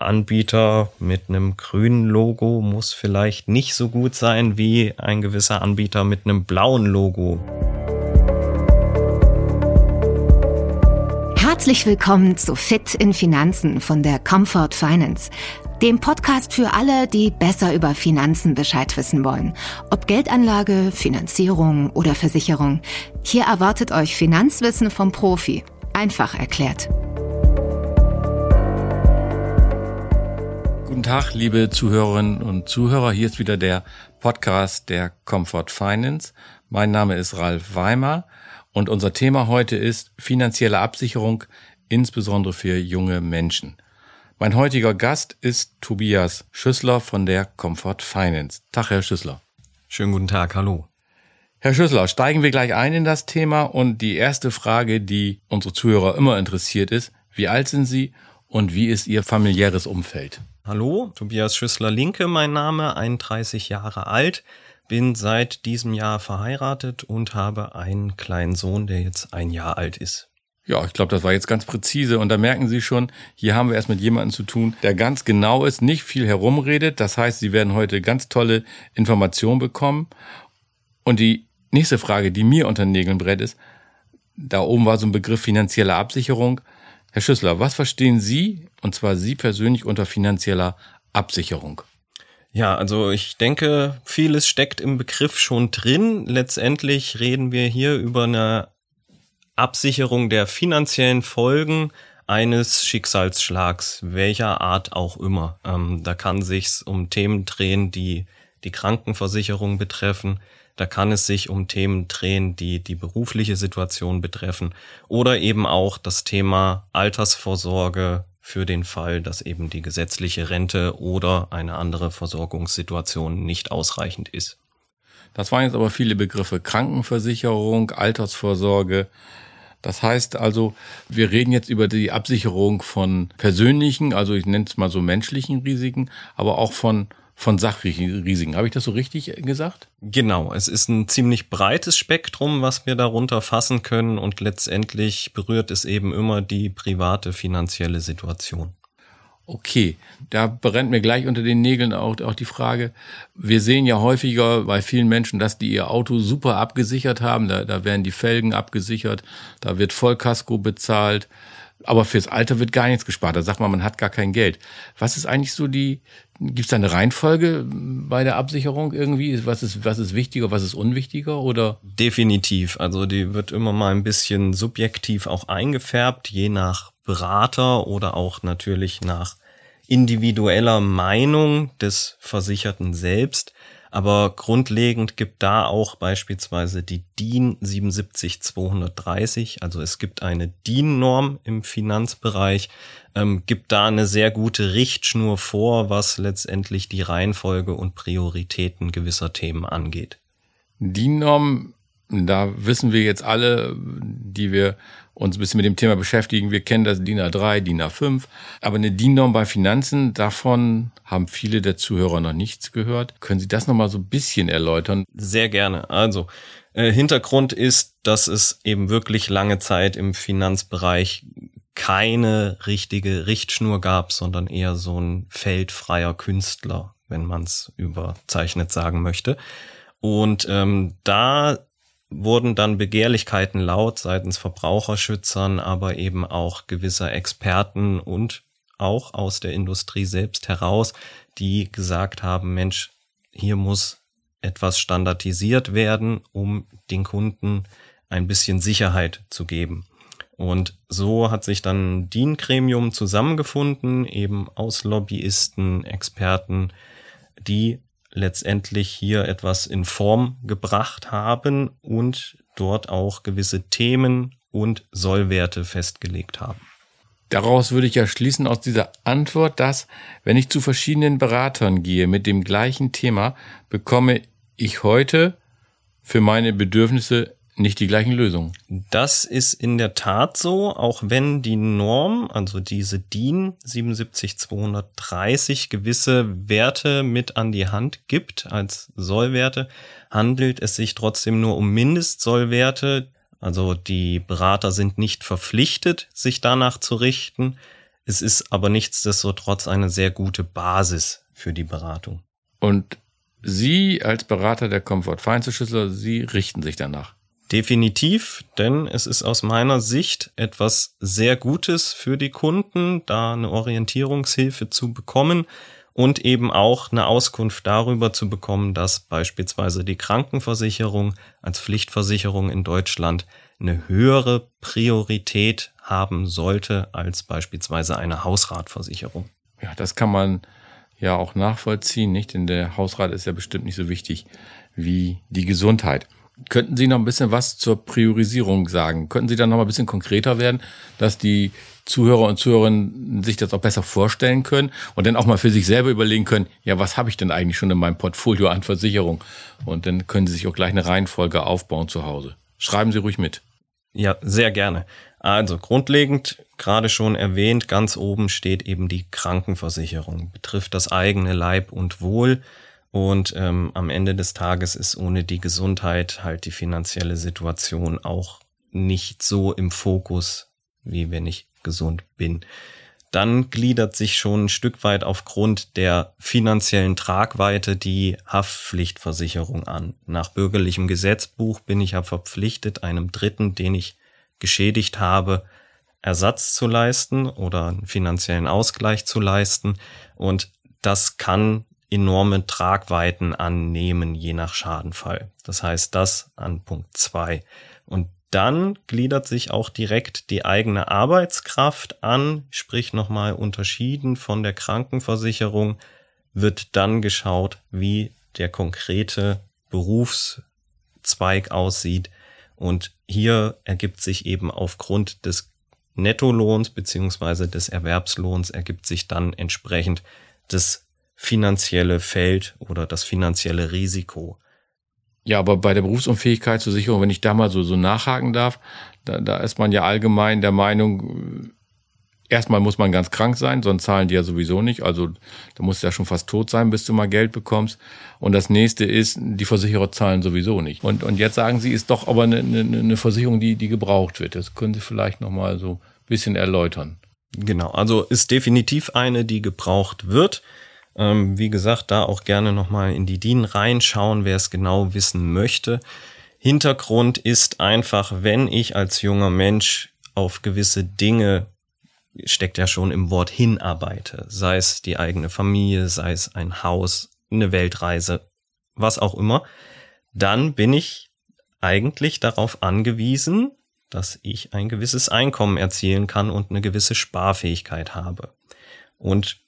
Anbieter mit einem grünen Logo muss vielleicht nicht so gut sein wie ein gewisser Anbieter mit einem blauen Logo. Herzlich willkommen zu Fit in Finanzen von der Comfort Finance, dem Podcast für alle, die besser über Finanzen Bescheid wissen wollen. Ob Geldanlage, Finanzierung oder Versicherung. Hier erwartet euch Finanzwissen vom Profi. Einfach erklärt. Guten Tag, liebe Zuhörerinnen und Zuhörer. Hier ist wieder der Podcast der Comfort Finance. Mein Name ist Ralf Weimer und unser Thema heute ist finanzielle Absicherung, insbesondere für junge Menschen. Mein heutiger Gast ist Tobias Schüssler von der Comfort Finance. Tag, Herr Schüssler. Schönen guten Tag, hallo. Herr Schüssler, steigen wir gleich ein in das Thema und die erste Frage, die unsere Zuhörer immer interessiert ist, wie alt sind Sie und wie ist Ihr familiäres Umfeld? Hallo, Tobias Schüssler-Linke, mein Name, 31 Jahre alt, bin seit diesem Jahr verheiratet und habe einen kleinen Sohn, der jetzt ein Jahr alt ist. Ja, ich glaube, das war jetzt ganz präzise. Und da merken Sie schon, hier haben wir erst mit jemandem zu tun, der ganz genau ist, nicht viel herumredet. Das heißt, Sie werden heute ganz tolle Informationen bekommen. Und die nächste Frage, die mir unter den Nägeln brett ist, da oben war so ein Begriff finanzielle Absicherung. Herr Schüssler, was verstehen Sie, und zwar Sie persönlich, unter finanzieller Absicherung? Ja, also ich denke, vieles steckt im Begriff schon drin. Letztendlich reden wir hier über eine Absicherung der finanziellen Folgen eines Schicksalsschlags, welcher Art auch immer. Ähm, da kann sich's um Themen drehen, die die Krankenversicherung betreffen, da kann es sich um Themen drehen, die die berufliche Situation betreffen oder eben auch das Thema Altersvorsorge für den Fall, dass eben die gesetzliche Rente oder eine andere Versorgungssituation nicht ausreichend ist. Das waren jetzt aber viele Begriffe. Krankenversicherung, Altersvorsorge. Das heißt also, wir reden jetzt über die Absicherung von persönlichen, also ich nenne es mal so menschlichen Risiken, aber auch von von Sachrisiken. Habe ich das so richtig gesagt? Genau, es ist ein ziemlich breites Spektrum, was wir darunter fassen können und letztendlich berührt es eben immer die private finanzielle Situation. Okay, da brennt mir gleich unter den Nägeln auch, auch die Frage, wir sehen ja häufiger bei vielen Menschen, dass die ihr Auto super abgesichert haben, da, da werden die Felgen abgesichert, da wird Vollkasko bezahlt, aber fürs Alter wird gar nichts gespart. Da sagt man, man hat gar kein Geld. Was ist eigentlich so die, gibt es da eine Reihenfolge bei der Absicherung irgendwie? Was ist, was ist wichtiger, was ist unwichtiger oder? Definitiv. Also die wird immer mal ein bisschen subjektiv auch eingefärbt, je nach Berater oder auch natürlich nach individueller Meinung des Versicherten selbst. Aber grundlegend gibt da auch beispielsweise die DIN 77230, also es gibt eine DIN-Norm im Finanzbereich, ähm, gibt da eine sehr gute Richtschnur vor, was letztendlich die Reihenfolge und Prioritäten gewisser Themen angeht. DIN-Norm, da wissen wir jetzt alle, die wir uns ein bisschen mit dem Thema beschäftigen. Wir kennen das DIN A3, DIN A5. Aber eine DIN-Norm bei Finanzen, davon haben viele der Zuhörer noch nichts gehört. Können Sie das nochmal so ein bisschen erläutern? Sehr gerne. Also, äh, Hintergrund ist, dass es eben wirklich lange Zeit im Finanzbereich keine richtige Richtschnur gab, sondern eher so ein feldfreier Künstler, wenn man es überzeichnet sagen möchte. Und ähm, da wurden dann Begehrlichkeiten laut seitens Verbraucherschützern, aber eben auch gewisser Experten und auch aus der Industrie selbst heraus, die gesagt haben, Mensch, hier muss etwas standardisiert werden, um den Kunden ein bisschen Sicherheit zu geben. Und so hat sich dann ein DIN-Gremium zusammengefunden, eben aus Lobbyisten, Experten, die letztendlich hier etwas in Form gebracht haben und dort auch gewisse Themen und Sollwerte festgelegt haben. Daraus würde ich ja schließen aus dieser Antwort, dass wenn ich zu verschiedenen Beratern gehe mit dem gleichen Thema, bekomme ich heute für meine Bedürfnisse nicht die gleichen Lösungen. Das ist in der Tat so, auch wenn die Norm, also diese DIN 77230 gewisse Werte mit an die Hand gibt als Sollwerte, handelt es sich trotzdem nur um Mindestsollwerte. Also die Berater sind nicht verpflichtet, sich danach zu richten. Es ist aber nichtsdestotrotz eine sehr gute Basis für die Beratung. Und Sie als Berater der Comfort Finance Schlüssel, Sie richten sich danach. Definitiv, denn es ist aus meiner Sicht etwas sehr Gutes für die Kunden, da eine Orientierungshilfe zu bekommen und eben auch eine Auskunft darüber zu bekommen, dass beispielsweise die Krankenversicherung als Pflichtversicherung in Deutschland eine höhere Priorität haben sollte als beispielsweise eine Hausratversicherung. Ja, das kann man ja auch nachvollziehen, nicht? Denn der Hausrat ist ja bestimmt nicht so wichtig wie die Gesundheit. Könnten Sie noch ein bisschen was zur Priorisierung sagen? Könnten Sie da noch mal ein bisschen konkreter werden, dass die Zuhörer und Zuhörerinnen sich das auch besser vorstellen können und dann auch mal für sich selber überlegen können, ja, was habe ich denn eigentlich schon in meinem Portfolio an Versicherung? Und dann können Sie sich auch gleich eine Reihenfolge aufbauen zu Hause. Schreiben Sie ruhig mit. Ja, sehr gerne. Also grundlegend, gerade schon erwähnt, ganz oben steht eben die Krankenversicherung, betrifft das eigene Leib und Wohl. Und ähm, am Ende des Tages ist ohne die Gesundheit halt die finanzielle Situation auch nicht so im Fokus, wie wenn ich gesund bin. Dann gliedert sich schon ein Stück weit aufgrund der finanziellen Tragweite die Haftpflichtversicherung an. Nach bürgerlichem Gesetzbuch bin ich ja verpflichtet, einem Dritten, den ich geschädigt habe, Ersatz zu leisten oder einen finanziellen Ausgleich zu leisten. Und das kann enorme Tragweiten annehmen, je nach Schadenfall. Das heißt, das an Punkt zwei. Und dann gliedert sich auch direkt die eigene Arbeitskraft an, sprich nochmal unterschieden von der Krankenversicherung, wird dann geschaut, wie der konkrete Berufszweig aussieht. Und hier ergibt sich eben aufgrund des Nettolohns beziehungsweise des Erwerbslohns ergibt sich dann entsprechend das finanzielle Feld oder das finanzielle Risiko. Ja, aber bei der Berufsunfähigkeitsversicherung, wenn ich da mal so, so nachhaken darf, da, da ist man ja allgemein der Meinung, erstmal muss man ganz krank sein, sonst zahlen die ja sowieso nicht. Also da musst du ja schon fast tot sein, bis du mal Geld bekommst. Und das nächste ist, die Versicherer zahlen sowieso nicht. Und, und jetzt sagen sie, ist doch aber eine, eine, eine Versicherung, die, die gebraucht wird. Das können Sie vielleicht nochmal so ein bisschen erläutern. Genau, also ist definitiv eine, die gebraucht wird. Ähm, wie gesagt, da auch gerne nochmal in die DIN reinschauen, wer es genau wissen möchte. Hintergrund ist einfach, wenn ich als junger Mensch auf gewisse Dinge steckt ja schon im Wort hinarbeite, sei es die eigene Familie, sei es ein Haus, eine Weltreise, was auch immer, dann bin ich eigentlich darauf angewiesen, dass ich ein gewisses Einkommen erzielen kann und eine gewisse Sparfähigkeit habe. Und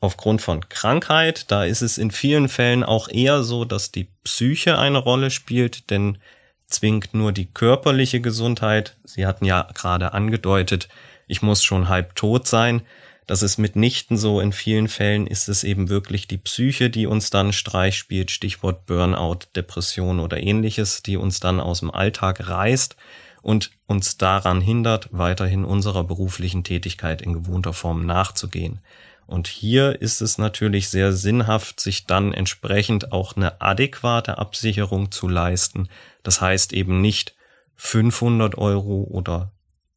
aufgrund von Krankheit, da ist es in vielen Fällen auch eher so, dass die Psyche eine Rolle spielt, denn zwingt nur die körperliche Gesundheit. Sie hatten ja gerade angedeutet, ich muss schon halb tot sein. Das ist mitnichten so. In vielen Fällen ist es eben wirklich die Psyche, die uns dann Streich spielt, Stichwort Burnout, Depression oder ähnliches, die uns dann aus dem Alltag reißt und uns daran hindert, weiterhin unserer beruflichen Tätigkeit in gewohnter Form nachzugehen. Und hier ist es natürlich sehr sinnhaft, sich dann entsprechend auch eine adäquate Absicherung zu leisten. Das heißt eben nicht 500 Euro oder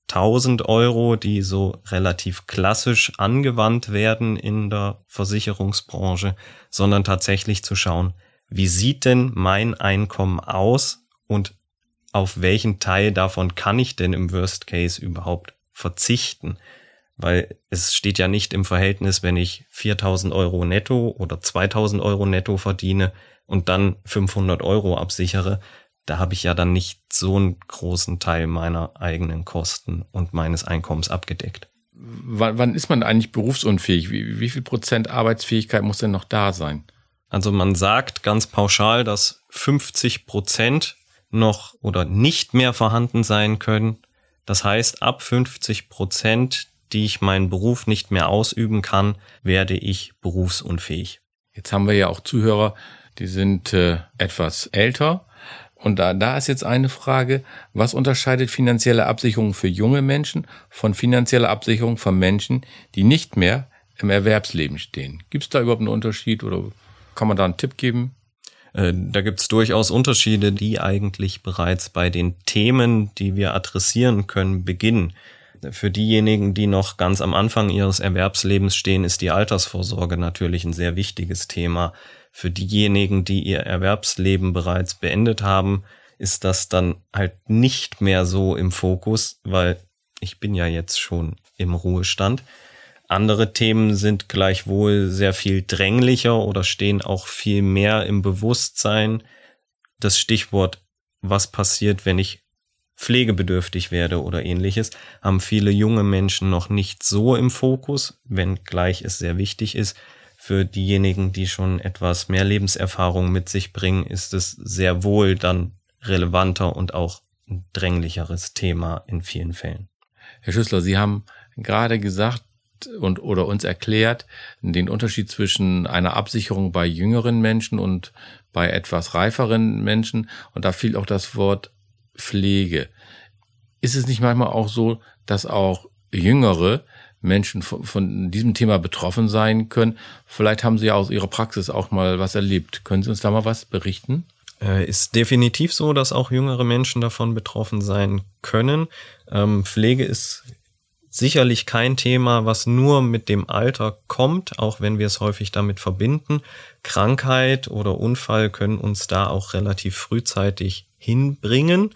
1000 Euro, die so relativ klassisch angewandt werden in der Versicherungsbranche, sondern tatsächlich zu schauen, wie sieht denn mein Einkommen aus und auf welchen Teil davon kann ich denn im Worst Case überhaupt verzichten? Weil es steht ja nicht im Verhältnis, wenn ich 4000 Euro netto oder 2000 Euro netto verdiene und dann 500 Euro absichere, da habe ich ja dann nicht so einen großen Teil meiner eigenen Kosten und meines Einkommens abgedeckt. W wann ist man eigentlich berufsunfähig? Wie, wie viel Prozent Arbeitsfähigkeit muss denn noch da sein? Also man sagt ganz pauschal, dass 50 Prozent noch oder nicht mehr vorhanden sein können. Das heißt, ab 50 Prozent die ich meinen Beruf nicht mehr ausüben kann, werde ich berufsunfähig. Jetzt haben wir ja auch Zuhörer, die sind äh, etwas älter. Und da, da ist jetzt eine Frage, was unterscheidet finanzielle Absicherung für junge Menschen von finanzieller Absicherung von Menschen, die nicht mehr im Erwerbsleben stehen? Gibt es da überhaupt einen Unterschied oder kann man da einen Tipp geben? Äh, da gibt es durchaus Unterschiede, die eigentlich bereits bei den Themen, die wir adressieren können, beginnen. Für diejenigen, die noch ganz am Anfang ihres Erwerbslebens stehen, ist die Altersvorsorge natürlich ein sehr wichtiges Thema. Für diejenigen, die ihr Erwerbsleben bereits beendet haben, ist das dann halt nicht mehr so im Fokus, weil ich bin ja jetzt schon im Ruhestand. Andere Themen sind gleichwohl sehr viel dränglicher oder stehen auch viel mehr im Bewusstsein. Das Stichwort, was passiert, wenn ich pflegebedürftig werde oder ähnliches, haben viele junge Menschen noch nicht so im Fokus, wenngleich es sehr wichtig ist. Für diejenigen, die schon etwas mehr Lebenserfahrung mit sich bringen, ist es sehr wohl dann relevanter und auch ein dränglicheres Thema in vielen Fällen. Herr Schüssler, Sie haben gerade gesagt und oder uns erklärt den Unterschied zwischen einer Absicherung bei jüngeren Menschen und bei etwas reiferen Menschen und da fiel auch das Wort Pflege. Ist es nicht manchmal auch so, dass auch jüngere Menschen von, von, diesem Thema betroffen sein können? Vielleicht haben Sie ja aus Ihrer Praxis auch mal was erlebt. Können Sie uns da mal was berichten? Äh, ist definitiv so, dass auch jüngere Menschen davon betroffen sein können. Ähm, Pflege ist sicherlich kein Thema, was nur mit dem Alter kommt, auch wenn wir es häufig damit verbinden. Krankheit oder Unfall können uns da auch relativ frühzeitig hinbringen.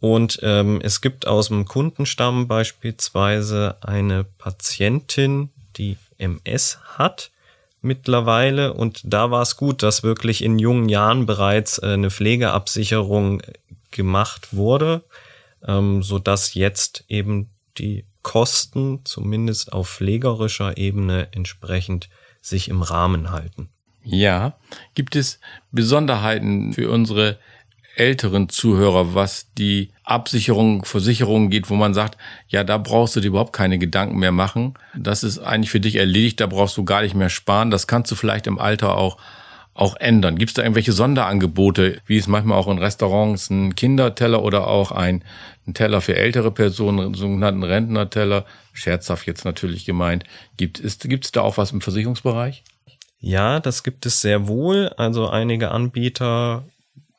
Und ähm, es gibt aus dem Kundenstamm beispielsweise eine Patientin, die MS hat mittlerweile. Und da war es gut, dass wirklich in jungen Jahren bereits äh, eine Pflegeabsicherung gemacht wurde, ähm, so dass jetzt eben die Kosten zumindest auf pflegerischer Ebene entsprechend sich im Rahmen halten. Ja, gibt es Besonderheiten für unsere älteren Zuhörer, was die Absicherung, Versicherungen geht, wo man sagt, ja, da brauchst du dir überhaupt keine Gedanken mehr machen. Das ist eigentlich für dich erledigt, da brauchst du gar nicht mehr sparen. Das kannst du vielleicht im Alter auch auch ändern? Gibt es da irgendwelche Sonderangebote, wie es manchmal auch in Restaurants ein Kinderteller oder auch ein, ein Teller für ältere Personen, sogenannten Rentnerteller, scherzhaft jetzt natürlich gemeint, gibt es gibt es da auch was im Versicherungsbereich? Ja, das gibt es sehr wohl. Also einige Anbieter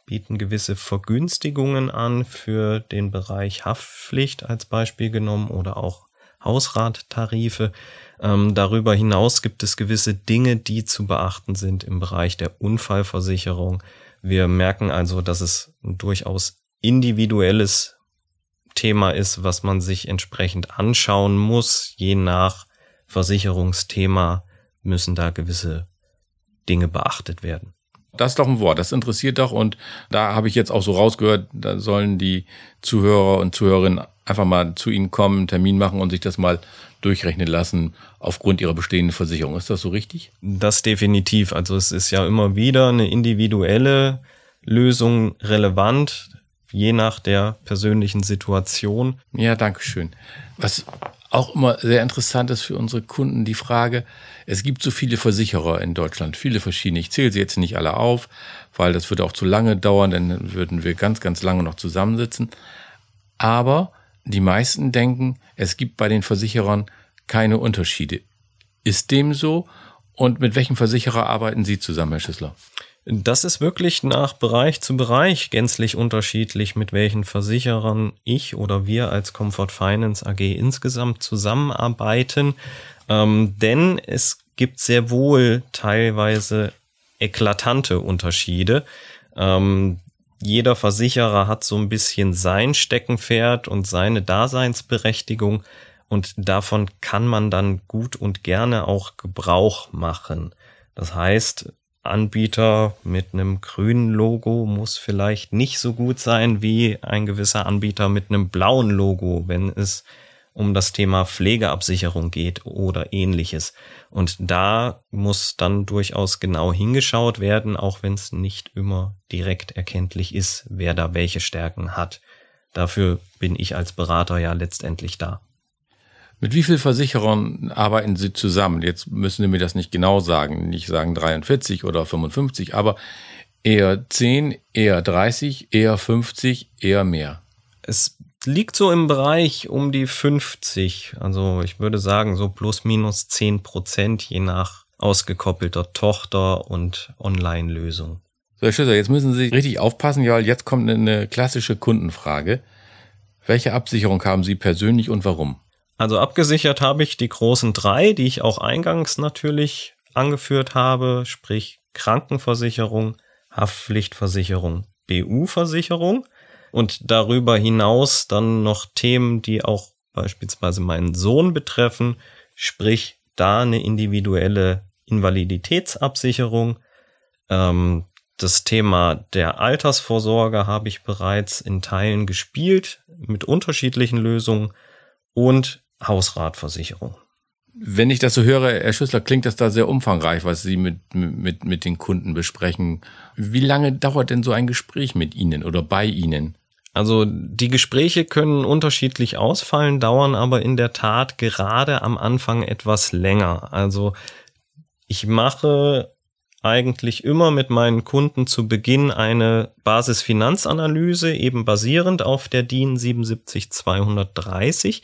bieten gewisse Vergünstigungen an für den Bereich Haftpflicht als Beispiel genommen oder auch Hausrattarife. Ähm, darüber hinaus gibt es gewisse Dinge, die zu beachten sind im Bereich der Unfallversicherung. Wir merken also, dass es ein durchaus individuelles Thema ist, was man sich entsprechend anschauen muss. Je nach Versicherungsthema müssen da gewisse Dinge beachtet werden. Das ist doch ein Wort, das interessiert doch und da habe ich jetzt auch so rausgehört, da sollen die Zuhörer und Zuhörerinnen einfach mal zu Ihnen kommen, einen Termin machen und sich das mal durchrechnen lassen aufgrund Ihrer bestehenden Versicherung. Ist das so richtig? Das definitiv. Also es ist ja immer wieder eine individuelle Lösung relevant, je nach der persönlichen Situation. Ja, danke schön. Was auch immer sehr interessant ist für unsere Kunden, die Frage, es gibt so viele Versicherer in Deutschland, viele verschiedene. Ich zähle sie jetzt nicht alle auf, weil das würde auch zu lange dauern, dann würden wir ganz, ganz lange noch zusammensitzen. Aber die meisten denken, es gibt bei den Versicherern keine Unterschiede. Ist dem so? Und mit welchem Versicherer arbeiten Sie zusammen, Herr Schüssler? Das ist wirklich nach Bereich zu Bereich gänzlich unterschiedlich, mit welchen Versicherern ich oder wir als Comfort Finance AG insgesamt zusammenarbeiten. Ähm, denn es gibt sehr wohl teilweise eklatante Unterschiede. Ähm, jeder Versicherer hat so ein bisschen sein Steckenpferd und seine Daseinsberechtigung und davon kann man dann gut und gerne auch Gebrauch machen. Das heißt, Anbieter mit einem grünen Logo muss vielleicht nicht so gut sein wie ein gewisser Anbieter mit einem blauen Logo, wenn es um das Thema Pflegeabsicherung geht oder ähnliches. Und da muss dann durchaus genau hingeschaut werden, auch wenn es nicht immer direkt erkenntlich ist, wer da welche Stärken hat. Dafür bin ich als Berater ja letztendlich da. Mit wie vielen Versicherern arbeiten Sie zusammen? Jetzt müssen Sie mir das nicht genau sagen, nicht sagen 43 oder 55, aber eher 10, eher 30, eher 50, eher mehr. Es liegt so im Bereich um die 50. Also ich würde sagen so plus minus 10 Prozent je nach ausgekoppelter Tochter und Online-Lösung. So, Herr Schüsser, jetzt müssen Sie richtig aufpassen, ja, jetzt kommt eine klassische Kundenfrage. Welche Absicherung haben Sie persönlich und warum? Also abgesichert habe ich die großen drei, die ich auch eingangs natürlich angeführt habe, sprich Krankenversicherung, Haftpflichtversicherung, BU-Versicherung und darüber hinaus dann noch Themen, die auch beispielsweise meinen Sohn betreffen, sprich da eine individuelle Invaliditätsabsicherung. Ähm, das Thema der Altersvorsorge habe ich bereits in Teilen gespielt mit unterschiedlichen Lösungen und Hausratversicherung. Wenn ich das so höre, Herr Schüssler, klingt das da sehr umfangreich, was Sie mit, mit, mit den Kunden besprechen. Wie lange dauert denn so ein Gespräch mit Ihnen oder bei Ihnen? Also die Gespräche können unterschiedlich ausfallen, dauern aber in der Tat gerade am Anfang etwas länger. Also ich mache eigentlich immer mit meinen Kunden zu Beginn eine Basisfinanzanalyse, eben basierend auf der DIN 77230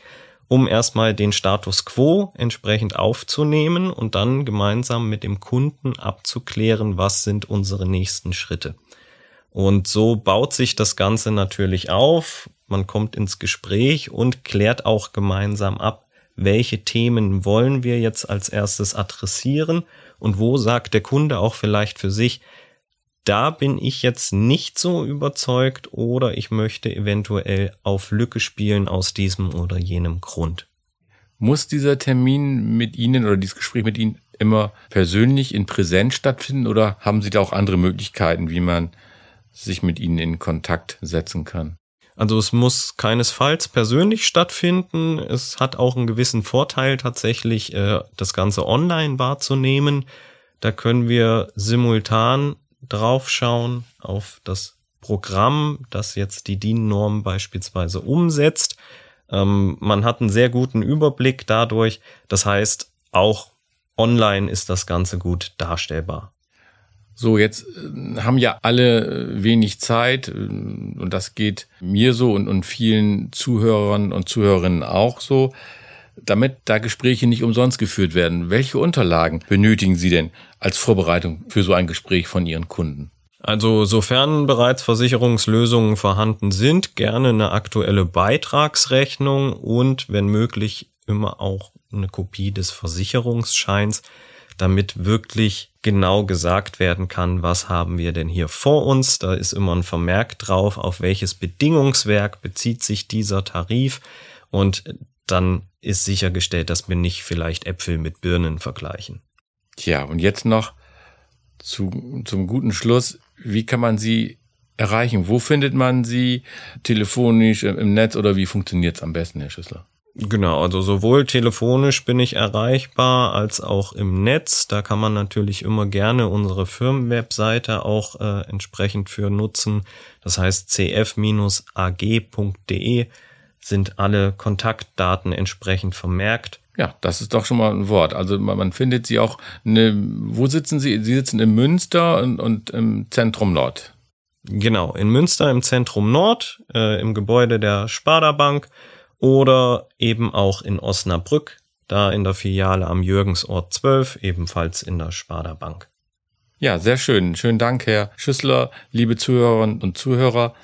um erstmal den Status quo entsprechend aufzunehmen und dann gemeinsam mit dem Kunden abzuklären, was sind unsere nächsten Schritte. Und so baut sich das Ganze natürlich auf. Man kommt ins Gespräch und klärt auch gemeinsam ab, welche Themen wollen wir jetzt als erstes adressieren und wo sagt der Kunde auch vielleicht für sich, da bin ich jetzt nicht so überzeugt oder ich möchte eventuell auf Lücke spielen aus diesem oder jenem Grund. Muss dieser Termin mit Ihnen oder dieses Gespräch mit Ihnen immer persönlich in Präsenz stattfinden oder haben Sie da auch andere Möglichkeiten, wie man sich mit Ihnen in Kontakt setzen kann? Also es muss keinesfalls persönlich stattfinden. Es hat auch einen gewissen Vorteil tatsächlich, äh, das Ganze online wahrzunehmen. Da können wir simultan draufschauen auf das Programm, das jetzt die DIN-Norm beispielsweise umsetzt. Ähm, man hat einen sehr guten Überblick dadurch. Das heißt, auch online ist das Ganze gut darstellbar. So, jetzt äh, haben ja alle äh, wenig Zeit äh, und das geht mir so und, und vielen Zuhörern und Zuhörerinnen auch so. Damit da Gespräche nicht umsonst geführt werden, welche Unterlagen benötigen Sie denn als Vorbereitung für so ein Gespräch von Ihren Kunden? Also sofern bereits Versicherungslösungen vorhanden sind, gerne eine aktuelle Beitragsrechnung und wenn möglich immer auch eine Kopie des Versicherungsscheins, damit wirklich genau gesagt werden kann, was haben wir denn hier vor uns. Da ist immer ein Vermerk drauf, auf welches Bedingungswerk bezieht sich dieser Tarif und dann ist sichergestellt, dass wir nicht vielleicht Äpfel mit Birnen vergleichen. Tja, und jetzt noch zu, zum guten Schluss. Wie kann man sie erreichen? Wo findet man sie? Telefonisch, im Netz oder wie funktioniert es am besten, Herr Schüssler? Genau, also sowohl telefonisch bin ich erreichbar als auch im Netz. Da kann man natürlich immer gerne unsere Firmenwebseite auch äh, entsprechend für nutzen. Das heißt cf-ag.de sind alle Kontaktdaten entsprechend vermerkt. Ja, das ist doch schon mal ein Wort. Also man findet sie auch. Eine, wo sitzen Sie? Sie sitzen in Münster und, und im Zentrum Nord. Genau, in Münster im Zentrum Nord, äh, im Gebäude der Sparda Bank oder eben auch in Osnabrück, da in der Filiale am Jürgensort 12, ebenfalls in der Sparda Bank. Ja, sehr schön. Schönen Dank, Herr Schüssler, liebe Zuhörerinnen und Zuhörer.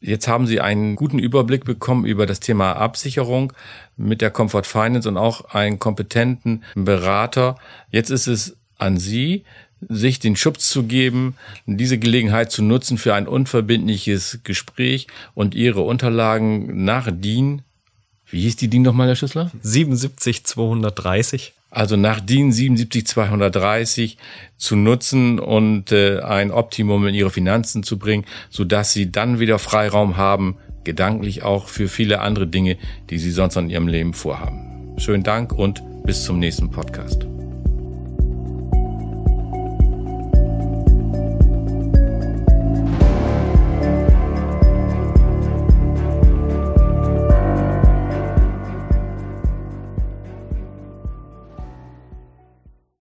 Jetzt haben Sie einen guten Überblick bekommen über das Thema Absicherung mit der Comfort Finance und auch einen kompetenten Berater. Jetzt ist es an Sie, sich den Schubs zu geben, diese Gelegenheit zu nutzen für ein unverbindliches Gespräch und Ihre Unterlagen nach DIN. Wie hieß die DIN nochmal, Herr Schüssler? 77230 also nach DIN 77230 zu nutzen und äh, ein Optimum in ihre Finanzen zu bringen, so dass sie dann wieder Freiraum haben, gedanklich auch für viele andere Dinge, die sie sonst an ihrem Leben vorhaben. Schönen Dank und bis zum nächsten Podcast.